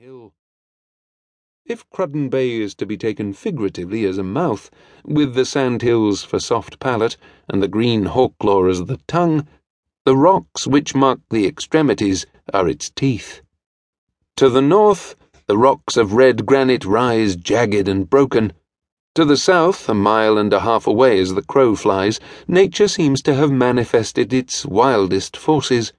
hill. If Cruden Bay is to be taken figuratively as a mouth, with the sandhills for soft palate and the green hawklaw as the tongue, the rocks which mark the extremities are its teeth. To the north, the rocks of red granite rise jagged and broken. To the south, a mile and a half away as the crow flies, nature seems to have manifested its wildest forces.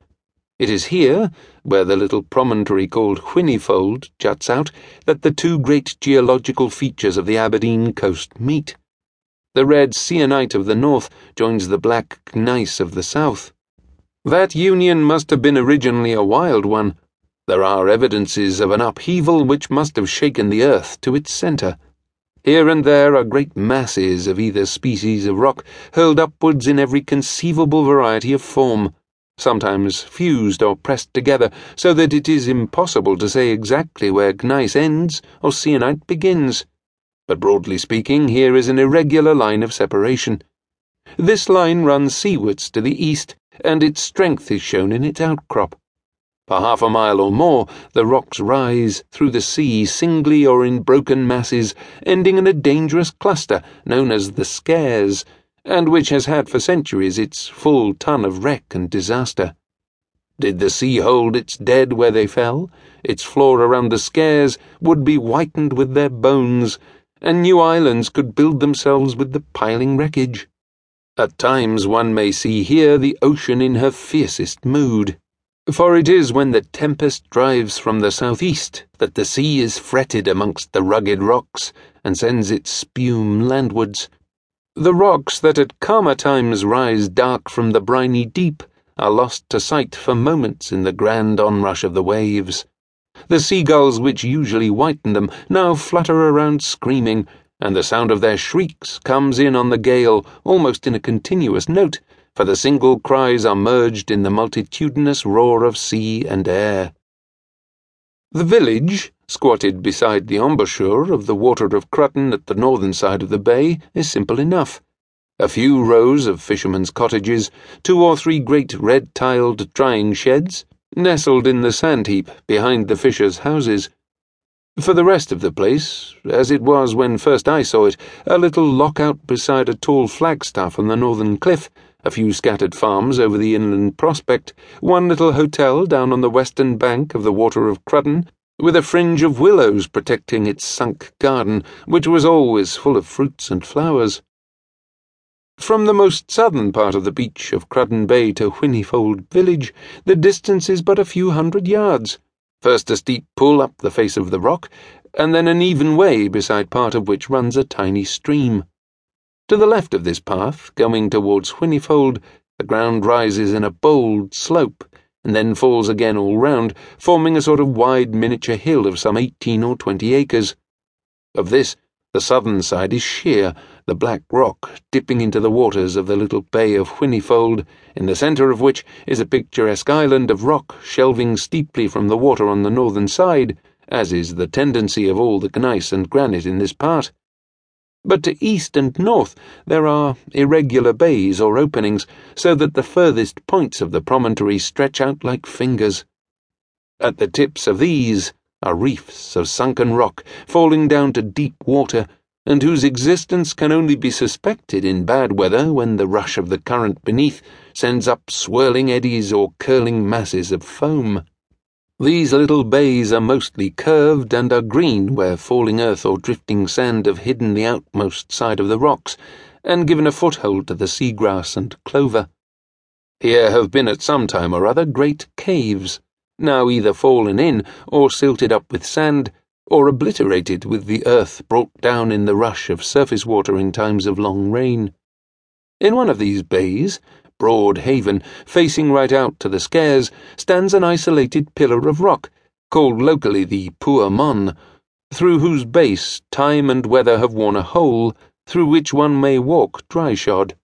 It is here, where the little promontory called Whinnyfold juts out, that the two great geological features of the Aberdeen coast meet. The red sienite of the north joins the black gneiss of the south. That union must have been originally a wild one. There are evidences of an upheaval which must have shaken the earth to its centre. Here and there are great masses of either species of rock hurled upwards in every conceivable variety of form sometimes fused or pressed together, so that it is impossible to say exactly where gneiss ends or sienite begins. But broadly speaking, here is an irregular line of separation. This line runs seawards to the east, and its strength is shown in its outcrop. For half a mile or more, the rocks rise through the sea singly or in broken masses, ending in a dangerous cluster known as the Skares and which has had for centuries its full ton of wreck and disaster. Did the sea hold its dead where they fell, its floor around the Skares would be whitened with their bones, and new islands could build themselves with the piling wreckage. At times one may see here the ocean in her fiercest mood. For it is when the tempest drives from the southeast that the sea is fretted amongst the rugged rocks and sends its spume landwards. The rocks that at calmer times rise dark from the briny deep are lost to sight for moments in the grand onrush of the waves. The seagulls which usually whiten them now flutter around screaming, and the sound of their shrieks comes in on the gale almost in a continuous note, for the single cries are merged in the multitudinous roar of sea and air. The village, squatted beside the embouchure of the water of Cruden at the northern side of the bay, is simple enough. A few rows of fishermen's cottages, two or three great red tiled drying sheds, nestled in the sand heap behind the fishers' houses. For the rest of the place, as it was when first I saw it, a little lockout beside a tall flagstaff on the northern cliff, a few scattered farms over the inland prospect, one little hotel down on the western bank of the water of Cruden, with a fringe of willows protecting its sunk garden, which was always full of fruits and flowers. From the most southern part of the beach of Cruden Bay to Whinnyfold village, the distance is but a few hundred yards. First a steep pull up the face of the rock, and then an even way beside part of which runs a tiny stream. To the left of this path, going towards Whinnyfold, the ground rises in a bold slope, and then falls again all round, forming a sort of wide miniature hill of some eighteen or twenty acres. Of this, the southern side is sheer, the black rock dipping into the waters of the little bay of Whinnyfold, in the centre of which is a picturesque island of rock shelving steeply from the water on the northern side, as is the tendency of all the gneiss and granite in this part. But to east and north there are irregular bays or openings, so that the furthest points of the promontory stretch out like fingers. At the tips of these are reefs of sunken rock falling down to deep water, and whose existence can only be suspected in bad weather when the rush of the current beneath sends up swirling eddies or curling masses of foam. These little bays are mostly curved and are green where falling earth or drifting sand have hidden the outmost side of the rocks and given a foothold to the seagrass and clover. Here have been at some time or other great caves, now either fallen in or silted up with sand, or obliterated with the earth brought down in the rush of surface water in times of long rain. In one of these bays, Broad Haven, facing right out to the Skares, stands an isolated pillar of rock, called locally the Puir Mon, through whose base time and weather have worn a hole, through which one may walk dry-shod.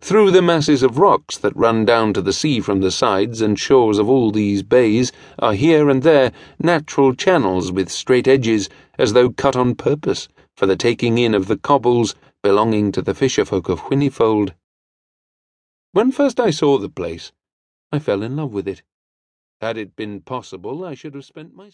Through the masses of rocks that run down to the sea from the sides and shores of all these bays are here and there natural channels with straight edges, as though cut on purpose for the taking in of the cobbles belonging to the fisherfolk of Whinnyfold. When first I saw the place, I fell in love with it. Had it been possible, I should have spent my